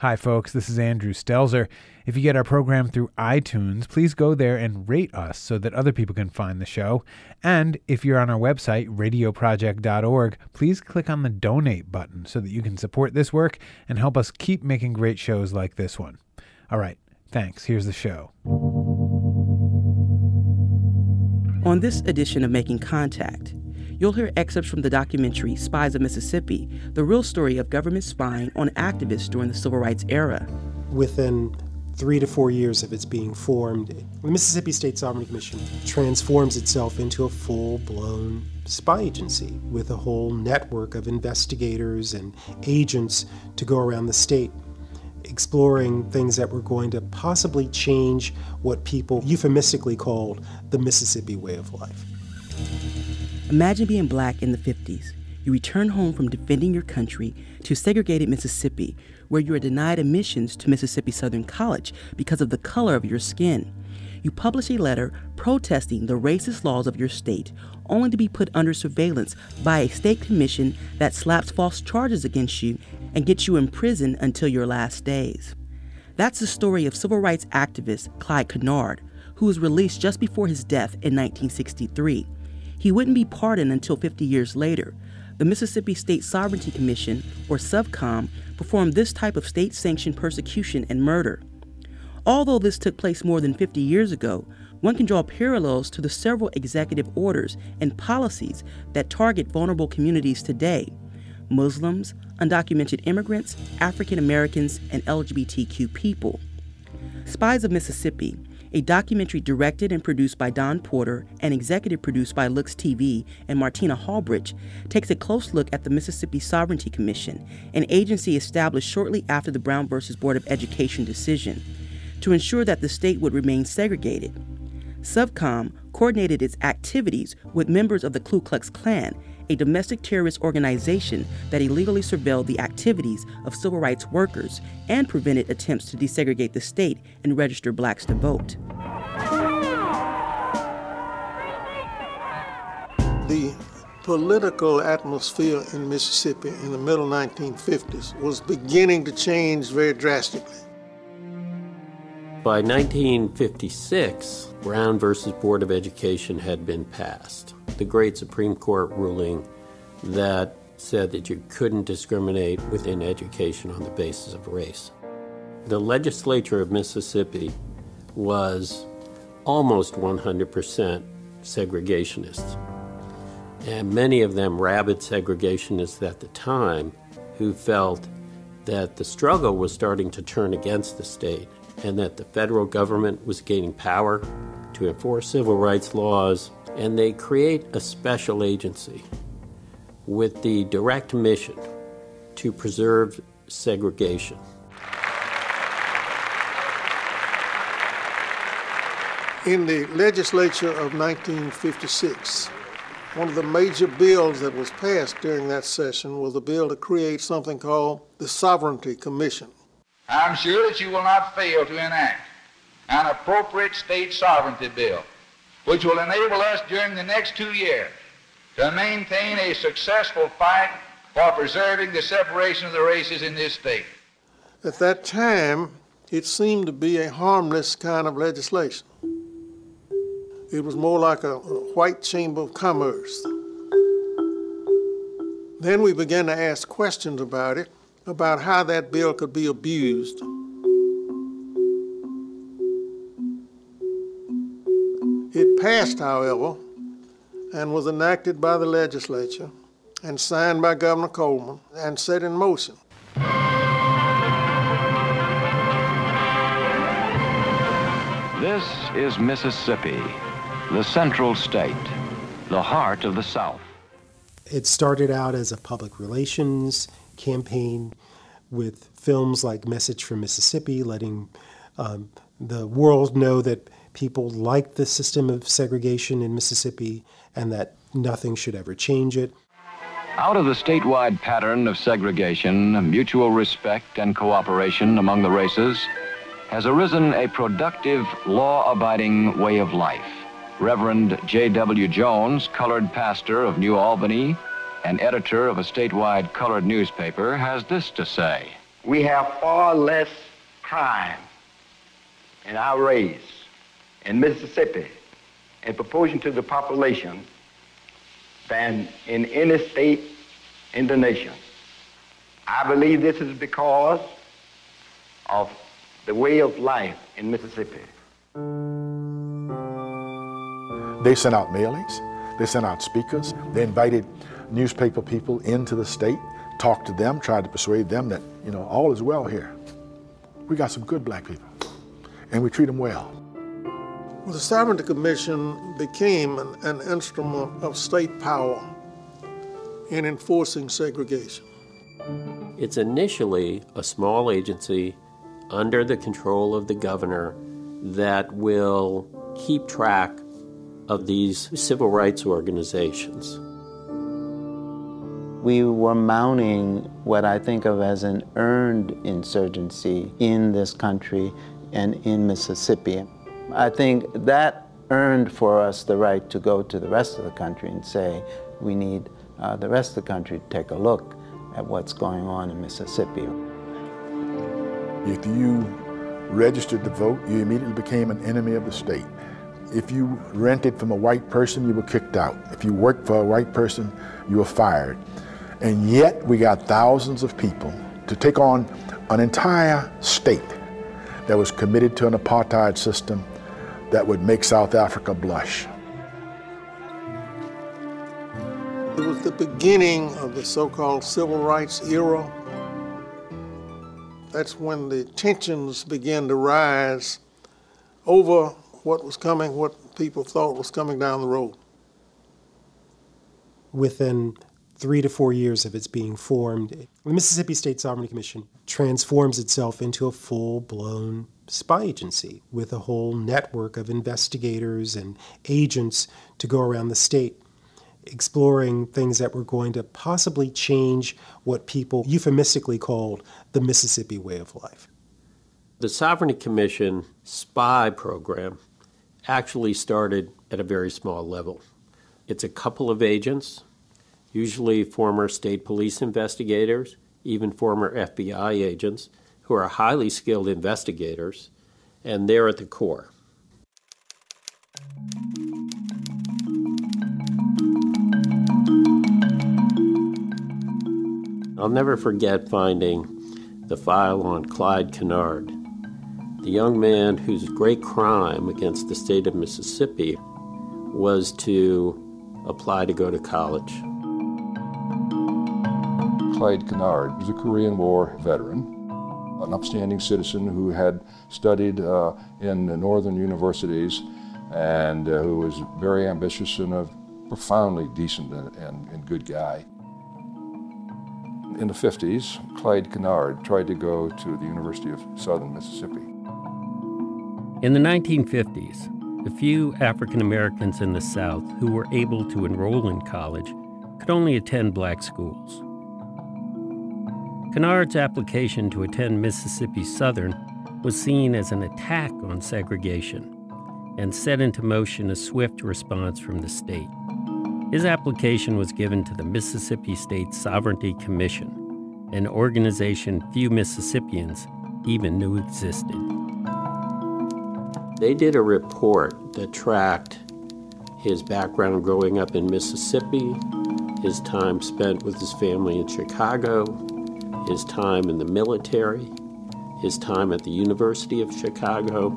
Hi, folks. This is Andrew Stelzer. If you get our program through iTunes, please go there and rate us so that other people can find the show. And if you're on our website, radioproject.org, please click on the donate button so that you can support this work and help us keep making great shows like this one. All right. Thanks. Here's the show. On this edition of Making Contact, you'll hear excerpts from the documentary Spies of Mississippi, the real story of government spying on activists during the civil rights era. Within three to four years of its being formed, the Mississippi State Sovereignty Commission transforms itself into a full blown spy agency with a whole network of investigators and agents to go around the state exploring things that were going to possibly change what people euphemistically called the Mississippi way of life. Imagine being black in the 50s. You return home from defending your country to segregated Mississippi, where you are denied admissions to Mississippi Southern College because of the color of your skin. You publish a letter protesting the racist laws of your state, only to be put under surveillance by a state commission that slaps false charges against you and gets you in prison until your last days. That's the story of civil rights activist Clyde Kennard, who was released just before his death in 1963. He wouldn't be pardoned until 50 years later. The Mississippi State Sovereignty Commission, or SOVCOM, performed this type of state sanctioned persecution and murder. Although this took place more than 50 years ago, one can draw parallels to the several executive orders and policies that target vulnerable communities today Muslims, undocumented immigrants, African Americans, and LGBTQ people. Spies of Mississippi a documentary directed and produced by Dawn Porter and executive produced by Lux TV and Martina Hallbridge, takes a close look at the Mississippi Sovereignty Commission, an agency established shortly after the Brown v. Board of Education decision, to ensure that the state would remain segregated. SovCom coordinated its activities with members of the Ku Klux Klan a domestic terrorist organization that illegally surveilled the activities of civil rights workers and prevented attempts to desegregate the state and register blacks to vote. The political atmosphere in Mississippi in the middle 1950s was beginning to change very drastically. By 1956, Brown versus Board of Education had been passed the great Supreme Court ruling that said that you couldn't discriminate within education on the basis of race. The legislature of Mississippi was almost 100% segregationists. And many of them rabid segregationists at the time who felt that the struggle was starting to turn against the state and that the federal government was gaining power to enforce civil rights laws and they create a special agency with the direct mission to preserve segregation. In the legislature of 1956, one of the major bills that was passed during that session was a bill to create something called the Sovereignty Commission. I'm sure that you will not fail to enact an appropriate state sovereignty bill which will enable us during the next two years to maintain a successful fight for preserving the separation of the races in this state. At that time, it seemed to be a harmless kind of legislation. It was more like a, white chamber of commerce. Then we began to ask questions about it, about how that bill could be abused. Passed, however, and was enacted by the legislature and signed by Governor Coleman and set in motion. This is Mississippi, the central state, the heart of the South. It started out as a public relations campaign with films like Message from Mississippi, letting um, the world know that people liked the system of segregation in Mississippi and that nothing should ever change it. Out of the statewide pattern of segregation, mutual respect, and cooperation among the races has arisen a productive, law abiding way of life. Reverend J.W. Jones, colored pastor of New Albany and editor of a statewide colored newspaper, has this to say we have far less crime in our race in Mississippi in proportion to the population than in any state in the nation. I believe this is because of the way of life in Mississippi. They sent out mailings, they sent out speakers, they invited newspaper people into the state, talked to them, tried to persuade them that, you know, all is well here. We got some good black people, and we treat them well. Well, the Sovereignty Commission became an, an instrument of state power in enforcing segregation. It's initially a small agency under the control of the governor that will keep track of these civil rights organizations. We were mounting what I think of as an earned insurgency in this country and in Mississippi. I think that earned for us the right to go to the rest of the country and say, we need uh, the rest of the country to take a look at what's going on in Mississippi. If you registered to vote, you immediately became an enemy of the state. If you rented from a white person, you were kicked out. If you worked for a white person, you were fired. And yet we got thousands of people to take on an entire state that was committed to an apartheid system that would make South Africa blush. It was the beginning of the so-called civil rights era. That's when the tensions began to rise over what was coming, what people thought was coming down the road. Within three to four years of its being formed, the Mississippi State Sovereignty Commission transforms itself into a full blown spy agency with a whole network of investigators and agents to go around the state exploring things that were going to possibly change what people euphemistically called the Mississippi way of life. The Sovereignty Commission spy program actually started at a very small level. It's a couple of agents, usually former state police investigators, even former FBI agents, who are highly skilled investigators, and they're at the core. I'll never forget finding the file on Clyde Kennard, the young man whose great crime against the state of Mississippi was to apply to go to college. Clyde Kennard was a Korean War veteran, an upstanding citizen who had studied uh, in northern universities and uh, who was very ambitious and a profoundly decent and, and, and good guy. In the 50s, Clyde Kennard tried to go to the University of Southern Mississippi. In the 1950s, the few African Americans in the South who were able to enroll in college could only attend black schools. Kennard's application to attend Mississippi Southern was seen as an attack on segregation and set into motion a swift response from the state. His application was given to the Mississippi State Sovereignty Commission, an organization few Mississippians even knew existed. They did a report that tracked his background growing up in Mississippi, his time spent with his family in Chicago, his time in the military, his time at the University of Chicago,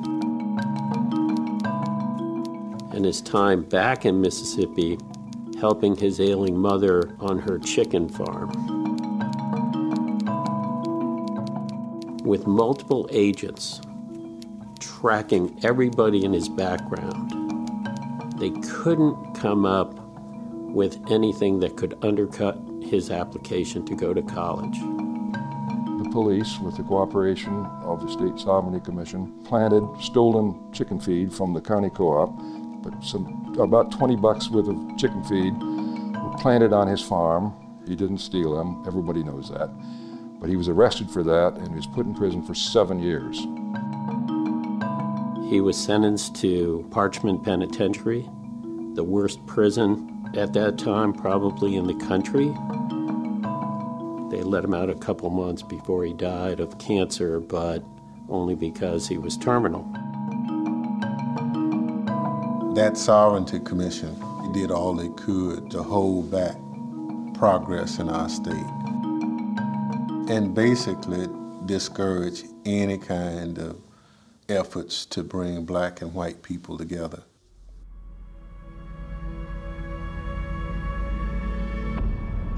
and his time back in Mississippi helping his ailing mother on her chicken farm. With multiple agents tracking everybody in his background, they couldn't come up with anything that could undercut his application to go to college. Police, with the cooperation of the State Sovereignty Commission, planted stolen chicken feed from the county co-op, but some about 20 bucks worth of chicken feed were planted on his farm. He didn't steal them, everybody knows that. But he was arrested for that and he was put in prison for seven years. He was sentenced to Parchman Penitentiary, the worst prison at that time, probably in the country. They let him out a couple months before he died of cancer, but only because he was terminal. That Sovereignty Commission did all they could to hold back progress in our state and basically discourage any kind of efforts to bring black and white people together.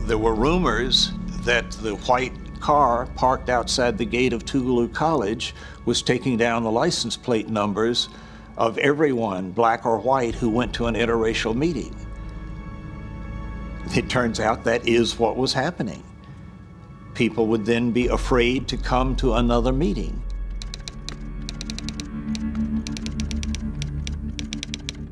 There were rumors that the white car parked outside the gate of Tougaloo College was taking down the license plate numbers of everyone, black or white, who went to an interracial meeting. It turns out that is what was happening. People would then be afraid to come to another meeting.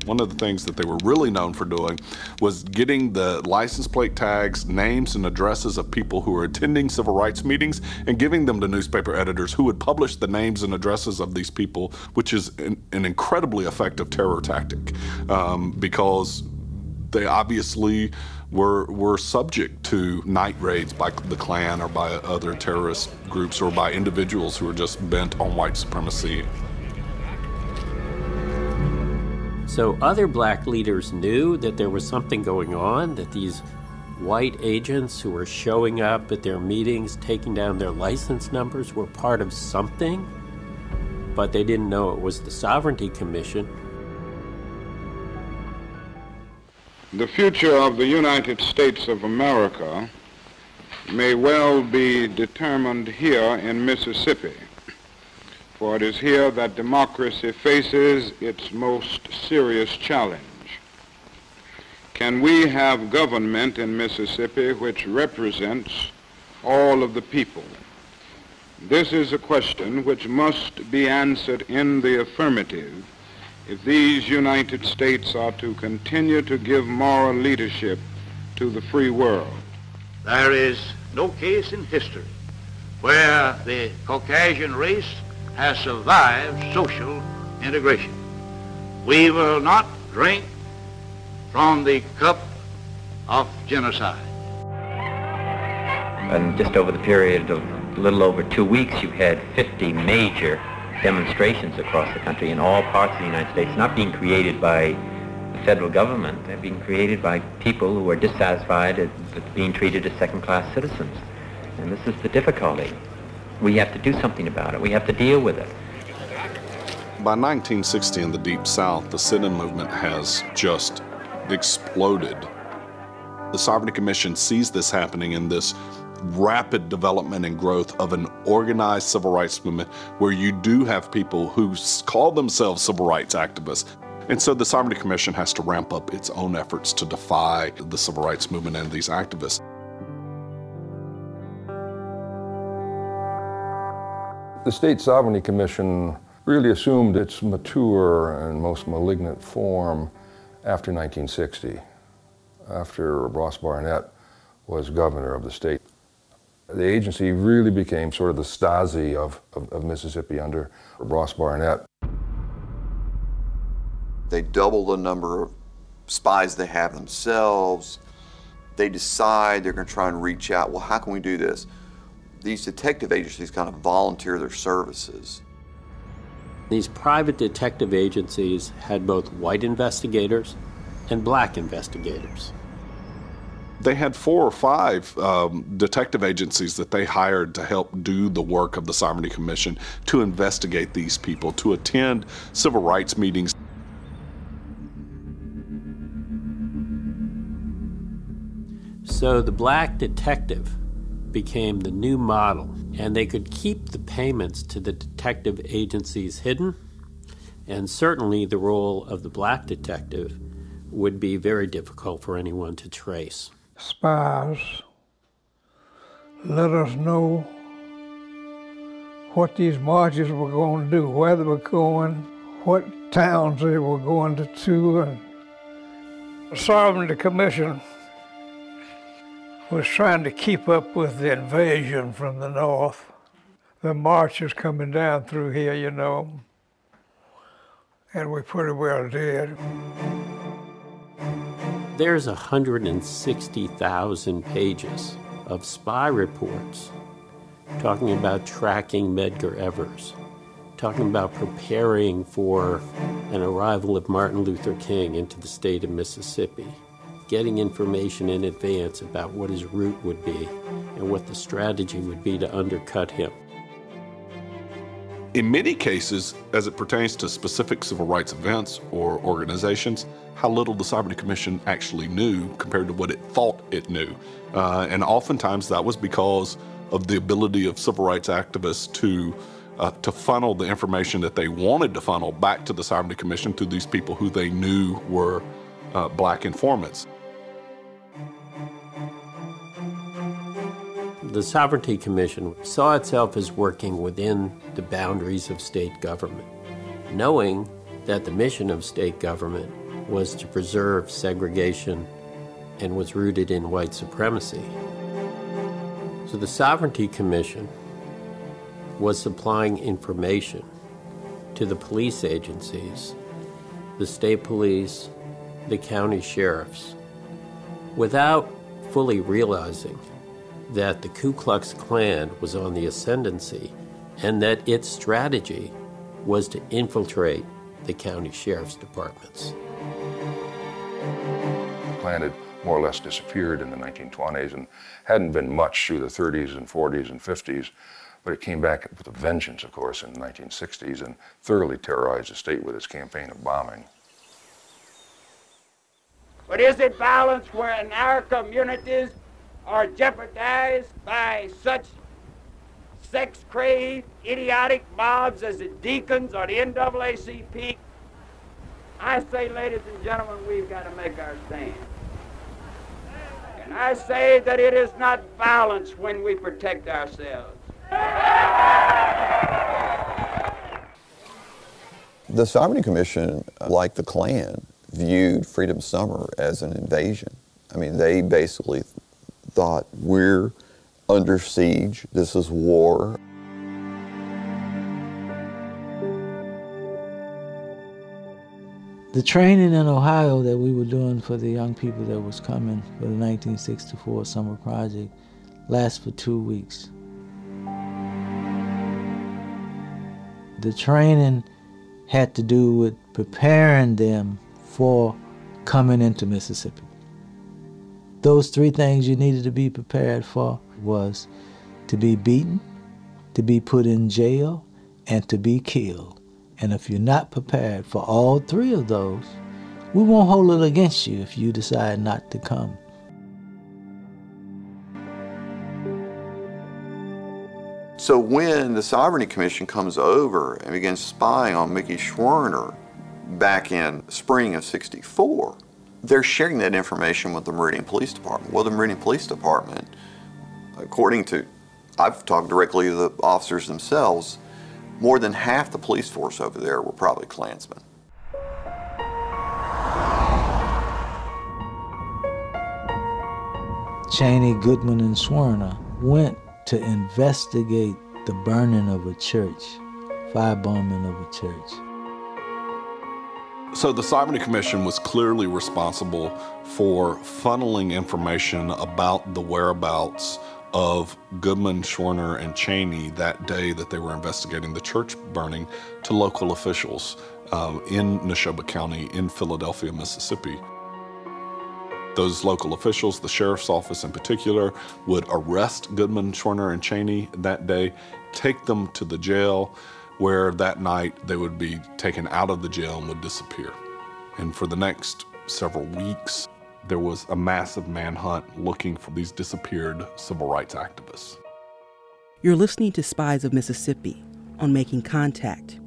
One of the things that they were really known for doing was getting the license plate tags, names, and addresses of people who were attending civil rights meetings and giving them to newspaper editors who would publish the names and addresses of these people, which is an, an incredibly effective terror tactic um, because they obviously were were subject to night raids by the Klan or by other terrorist groups or by individuals who were just bent on white supremacy. So other black leaders knew that there was something going on, that these white agents who were showing up at their meetings, taking down their license numbers, were part of something, but they didn't know it was the Sovereignty Commission. The future of the United States of America may well be determined here in Mississippi for it is here that democracy faces its most serious challenge. Can we have government in Mississippi which represents all of the people? This is a question which must be answered in the affirmative if these United States are to continue to give moral leadership to the free world. There is no case in history where the Caucasian race has survived social integration. We will not drink from the cup of genocide. And just over the period of a little over two weeks, you've had 50 major demonstrations across the country in all parts of the United States, not being created by the federal government. They're being created by people who are dissatisfied with being treated as second-class citizens. And this is the difficulty. We have to do something about it. We have to deal with it. By 1960 in the Deep South, the sit-in movement has just exploded. The Sovereignty Commission sees this happening in this rapid development and growth of an organized civil rights movement where you do have people who call themselves civil rights activists. And so the Sovereignty Commission has to ramp up its own efforts to defy the civil rights movement and these activists. The State Sovereignty Commission really assumed its mature and most malignant form after 1960, after Ross Barnett was governor of the state. The agency really became sort of the Stasi of, of, of Mississippi under Ross Barnett. They double the number of spies they have themselves. They decide they're going to try and reach out. Well, how can we do this? These detective agencies kind of volunteer their services. These private detective agencies had both white investigators and black investigators. They had four or five um, detective agencies that they hired to help do the work of the Sovereignty Commission to investigate these people, to attend civil rights meetings. So the black detective became the new model, and they could keep the payments to the detective agencies hidden, and certainly the role of the black detective would be very difficult for anyone to trace. Spies let us know what these marches were going to do, where they were going, what towns they were going to, and the Commission was trying to keep up with the invasion from the north. The marches coming down through here, you know, and we pretty well did. There's 160,000 pages of spy reports talking about tracking Medgar Evers, talking about preparing for an arrival of Martin Luther King into the state of Mississippi, getting information in advance about what his route would be and what the strategy would be to undercut him. In many cases, as it pertains to specific civil rights events or organizations, how little the Sovereignty Commission actually knew compared to what it thought it knew. Uh, and oftentimes that was because of the ability of civil rights activists to uh, to funnel the information that they wanted to funnel back to the Sovereignty Commission through these people who they knew were uh, black informants. The Sovereignty Commission saw itself as working within the boundaries of state government, knowing that the mission of state government was to preserve segregation and was rooted in white supremacy. So the Sovereignty Commission was supplying information to the police agencies, the state police, the county sheriffs, without fully realizing that the Ku Klux Klan was on the ascendancy and that its strategy was to infiltrate the county sheriff's departments. The Klan had more or less disappeared in the 1920s and hadn't been much through the 30s and 40s and 50s. But it came back with a vengeance, of course, in the 1960s and thoroughly terrorized the state with its campaign of bombing. But is it violence when our communities are jeopardized by such sex crazed, idiotic mobs as the Deacons or the NAACP? I say, ladies and gentlemen, we've got to make our stand. And I say that it is not violence when we protect ourselves. The Sovereignty Commission, like the Klan, viewed Freedom Summer as an invasion. I mean, they basically thought we're under siege, this is war. The training in Ohio that we were doing for the young people that was coming for the 1964 summer project lasts for two weeks. The training had to do with preparing them for coming into Mississippi. Those three things you needed to be prepared for was to be beaten, to be put in jail, and to be killed. And if you're not prepared for all three of those, we won't hold it against you if you decide not to come. So when the Sovereignty Commission comes over and begins spying on Mickey Schwerner back in spring of 64, they're sharing that information with the Meridian Police Department. Well, the Meridian Police Department, according to, I've talked directly to the officers themselves, more than half the police force over there were probably Klansmen. Chaney, Goodman, and Schwerner went to investigate the burning of a church, firebombing of a church. So the Sovereignty Commission was clearly responsible for funneling information about the whereabouts of Goodman, Schwerner, and Chaney that day that they were investigating the church burning to local officials um, in Neshoba County in Philadelphia, Mississippi. Those local officials, the sheriff's office in particular, would arrest Goodman, Schwerner, and Chaney that day, take them to the jail, where that night they would be taken out of the jail and would disappear. And for the next several weeks, there was a massive manhunt looking for these disappeared civil rights activists. You're listening to Spies of Mississippi on Making Contact.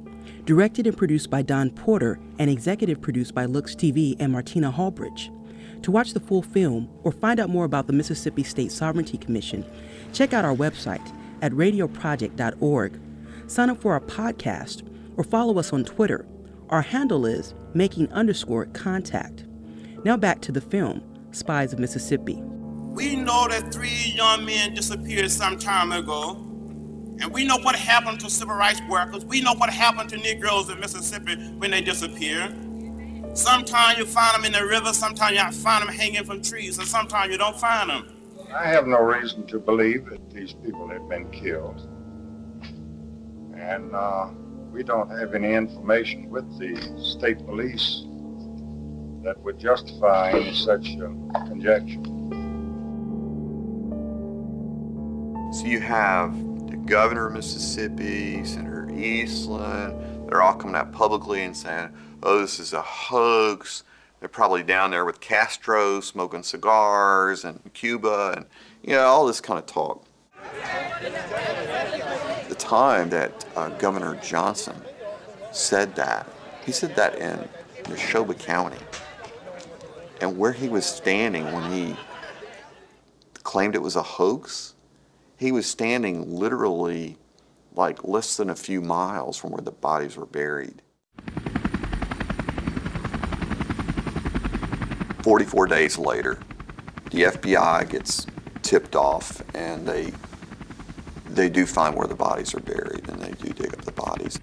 Directed and produced by Dawn Porter and executive produced by Lux TV and Martina Hallbridge. To watch the full film or find out more about the Mississippi State Sovereignty Commission, check out our website at radioproject.org. Sign up for our podcast or follow us on Twitter. Our handle is making underscore contact. Now back to the film, Spies of Mississippi. We know that three young men disappeared some time ago, and we know what happened to civil rights workers. We know what happened to Negroes in Mississippi when they disappeared. Sometimes you find them in the river, sometimes you find them hanging from trees, and sometimes you don't find them. I have no reason to believe that these people have been killed. And uh, we don't have any information with the state police that would justify any such uh, conjecture. So you have the governor of Mississippi, Senator Eastland, they're all coming out publicly and saying, oh, this is a hoax. They're probably down there with Castro smoking cigars and Cuba and, you know, all this kind of talk. Time that uh, Governor Johnson said that, he said that in Neshoba County. And where he was standing when he claimed it was a hoax, he was standing literally like less than a few miles from where the bodies were buried. 44 days later, the FBI gets tipped off and they they do find where the bodies are buried and they do dig up the bodies.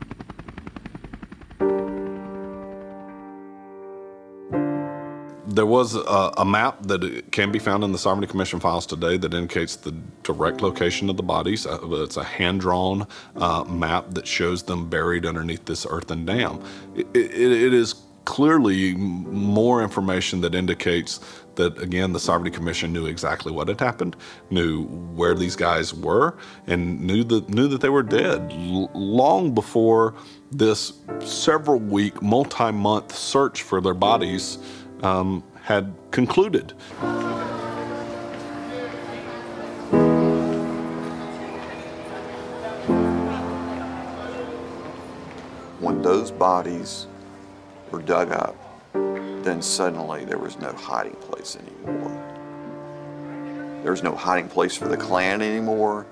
There was a, a, map that can be found in the Sovereignty Commission files today that indicates the direct location of the bodies. Uh, it's a hand drawn uh, map that shows them buried underneath this earthen dam. it, it, it is clearly more information that indicates that again the sovereignty commission knew exactly what had happened knew where these guys were and knew that knew that they were dead. L- long before this several week multi-month search for their bodies um, had concluded. When those bodies were dug up, then suddenly there was no hiding place anymore. There was no hiding place for the Klan anymore.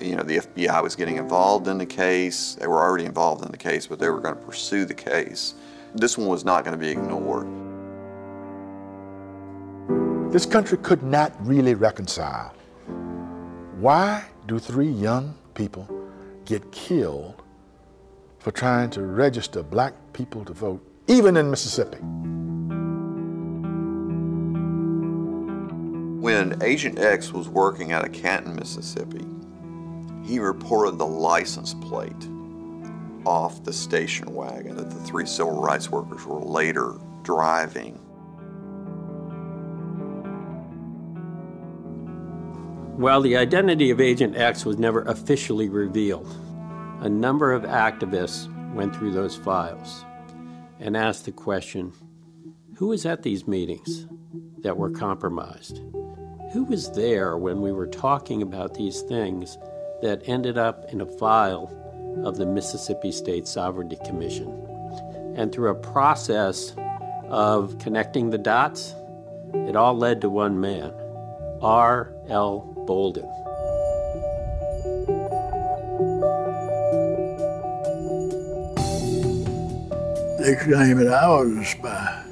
You know, the FBI was getting involved in the case. They were already involved in the case, but they were going to pursue the case. This one was not going to be ignored. This country could not really reconcile. Why do three young people get killed for trying to register black people to vote even in Mississippi. When Agent X was working out of Canton, Mississippi, he reported the license plate off the station wagon that the three civil rights workers were later driving. While the identity of Agent X was never officially revealed, a number of activists went through those files and asked the question who was at these meetings that were compromised? Who was there when we were talking about these things that ended up in a file of the Mississippi State Sovereignty Commission? And through a process of connecting the dots, it all led to one man, R. L. Bolden. They claimed that I was a spy.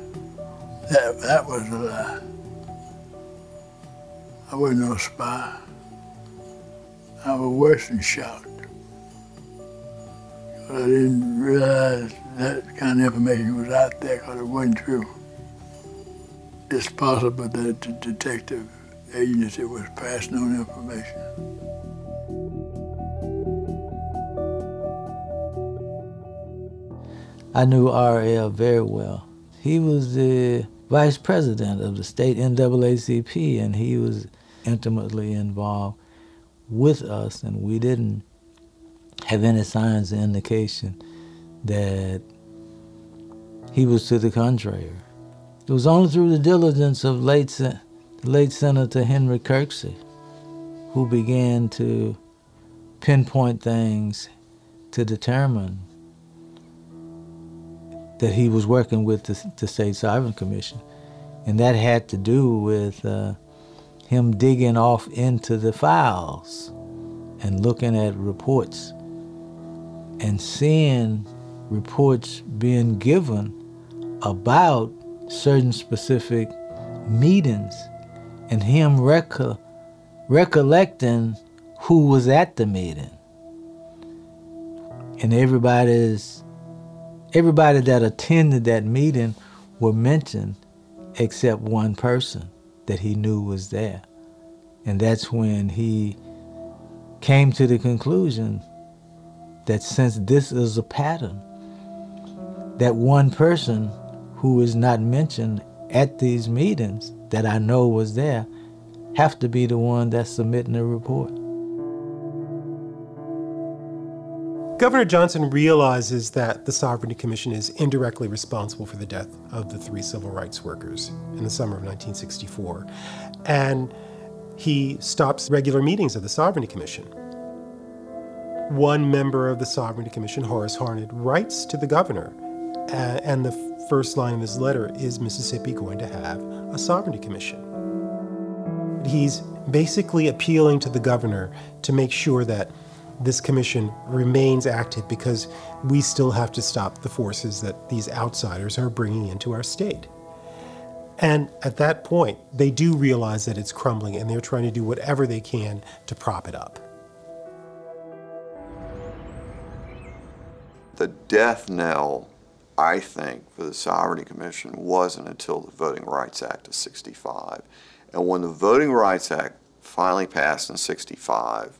That, that was a lie. I wasn't no spy. I was worse than shocked. I didn't realize that kind of information was out there because it wasn't true. It's possible that the detective agency was passing on information. I knew R.L. very well. He was the vice president of the state NAACP, and he was intimately involved with us, and we didn't have any signs or indication that he was to the contrary. It was only through the diligence of late, late Senator Henry Kirksey who began to pinpoint things to determine that he was working with the, the State Sovereign Commission. And that had to do with uh, him digging off into the files and looking at reports and seeing reports being given about certain specific meetings and him reco- recollecting who was at the meeting. And everybody's everybody that attended that meeting were mentioned except one person that he knew was there. And that's when he came to the conclusion that since this is a pattern, that one person who is not mentioned at these meetings that I know was there have to be the one that's submitting the report. Governor Johnson realizes that the Sovereignty Commission is indirectly responsible for the death of the three civil rights workers in the summer of 1964. And he stops regular meetings of the Sovereignty Commission. One member of the Sovereignty Commission, Horace Harned, writes to the governor, and the first line of his letter is Mississippi going to have a Sovereignty Commission? He's basically appealing to the governor to make sure that this commission remains active because we still have to stop the forces that these outsiders are bringing into our state. And at that point, they do realize that it's crumbling and they're trying to do whatever they can to prop it up. The death knell, I think, for the Sovereignty Commission wasn't until the Voting Rights Act of 65. And when the Voting Rights Act finally passed in 65,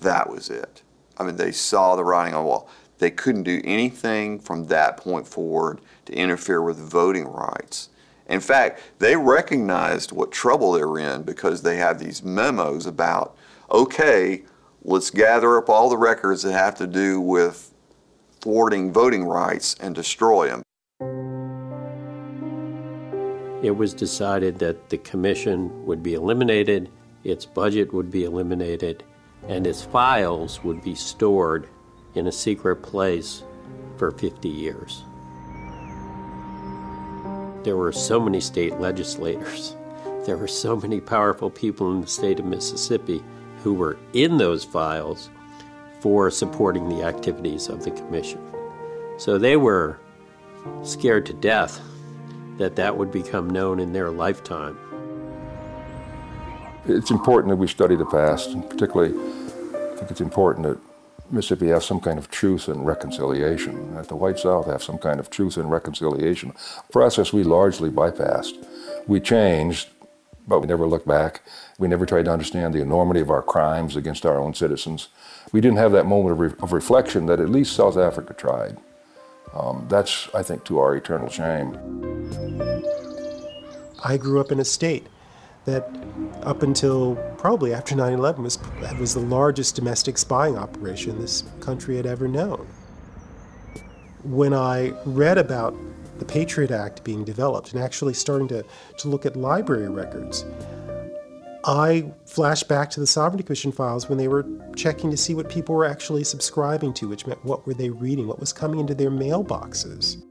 that was it. I mean, they saw the writing on the wall. They couldn't do anything from that point forward to interfere with voting rights. In fact, they recognized what trouble they were in because they had these memos about, okay, let's gather up all the records that have to do with thwarting voting rights and destroy them. It was decided that the commission would be eliminated, its budget would be eliminated, and its files would be stored in a secret place for 50 years. There were so many state legislators, there were so many powerful people in the state of Mississippi who were in those files for supporting the activities of the commission. So they were scared to death that that would become known in their lifetime. It's important that we study the past, particularly, think it's important that Mississippi have some kind of truth and reconciliation, that the white South have some kind of truth and reconciliation. A process we largely bypassed. We changed, but we never looked back. We never tried to understand the enormity of our crimes against our own citizens. We didn't have that moment of, re- of reflection that at least South Africa tried. Um, that's, I think, to our eternal shame. I grew up in a state that, up until probably after 9 11, was, was the largest domestic spying operation this country had ever known. When I read about the Patriot Act being developed and actually starting to, to look at library records, I flashed back to the Sovereignty Commission files when they were checking to see what people were actually subscribing to, which meant what were they reading, what was coming into their mailboxes.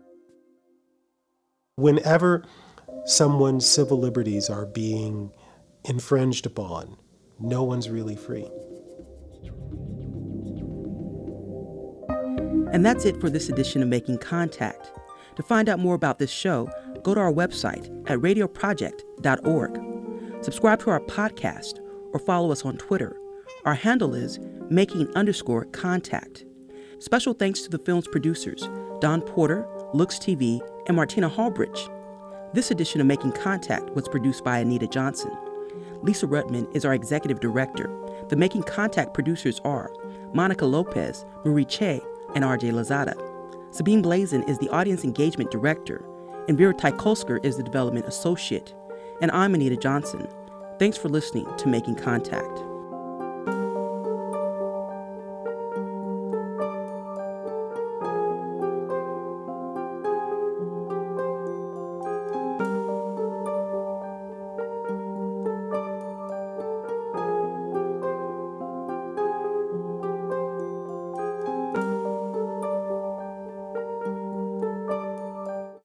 Whenever someone's civil liberties are being infringed upon, no one's really free. And that's it for this edition of Making Contact. To find out more about this show, go to our website at radioproject.org. Subscribe to our podcast or follow us on Twitter. Our handle is making underscore contact. Special thanks to the film's producers, Dawn Porter, Lux TV, and Martina Hallbridge. This edition of Making Contact was produced by Anita Johnson. Lisa Rudman is our executive director. The Making Contact producers are Monica Lopez, Marie Che, and RJ Lazada. Sabine Blazin is the audience engagement director, and Vera Tykholsker is the development associate and I'm Anita Johnson. Thanks for listening to Making Contact.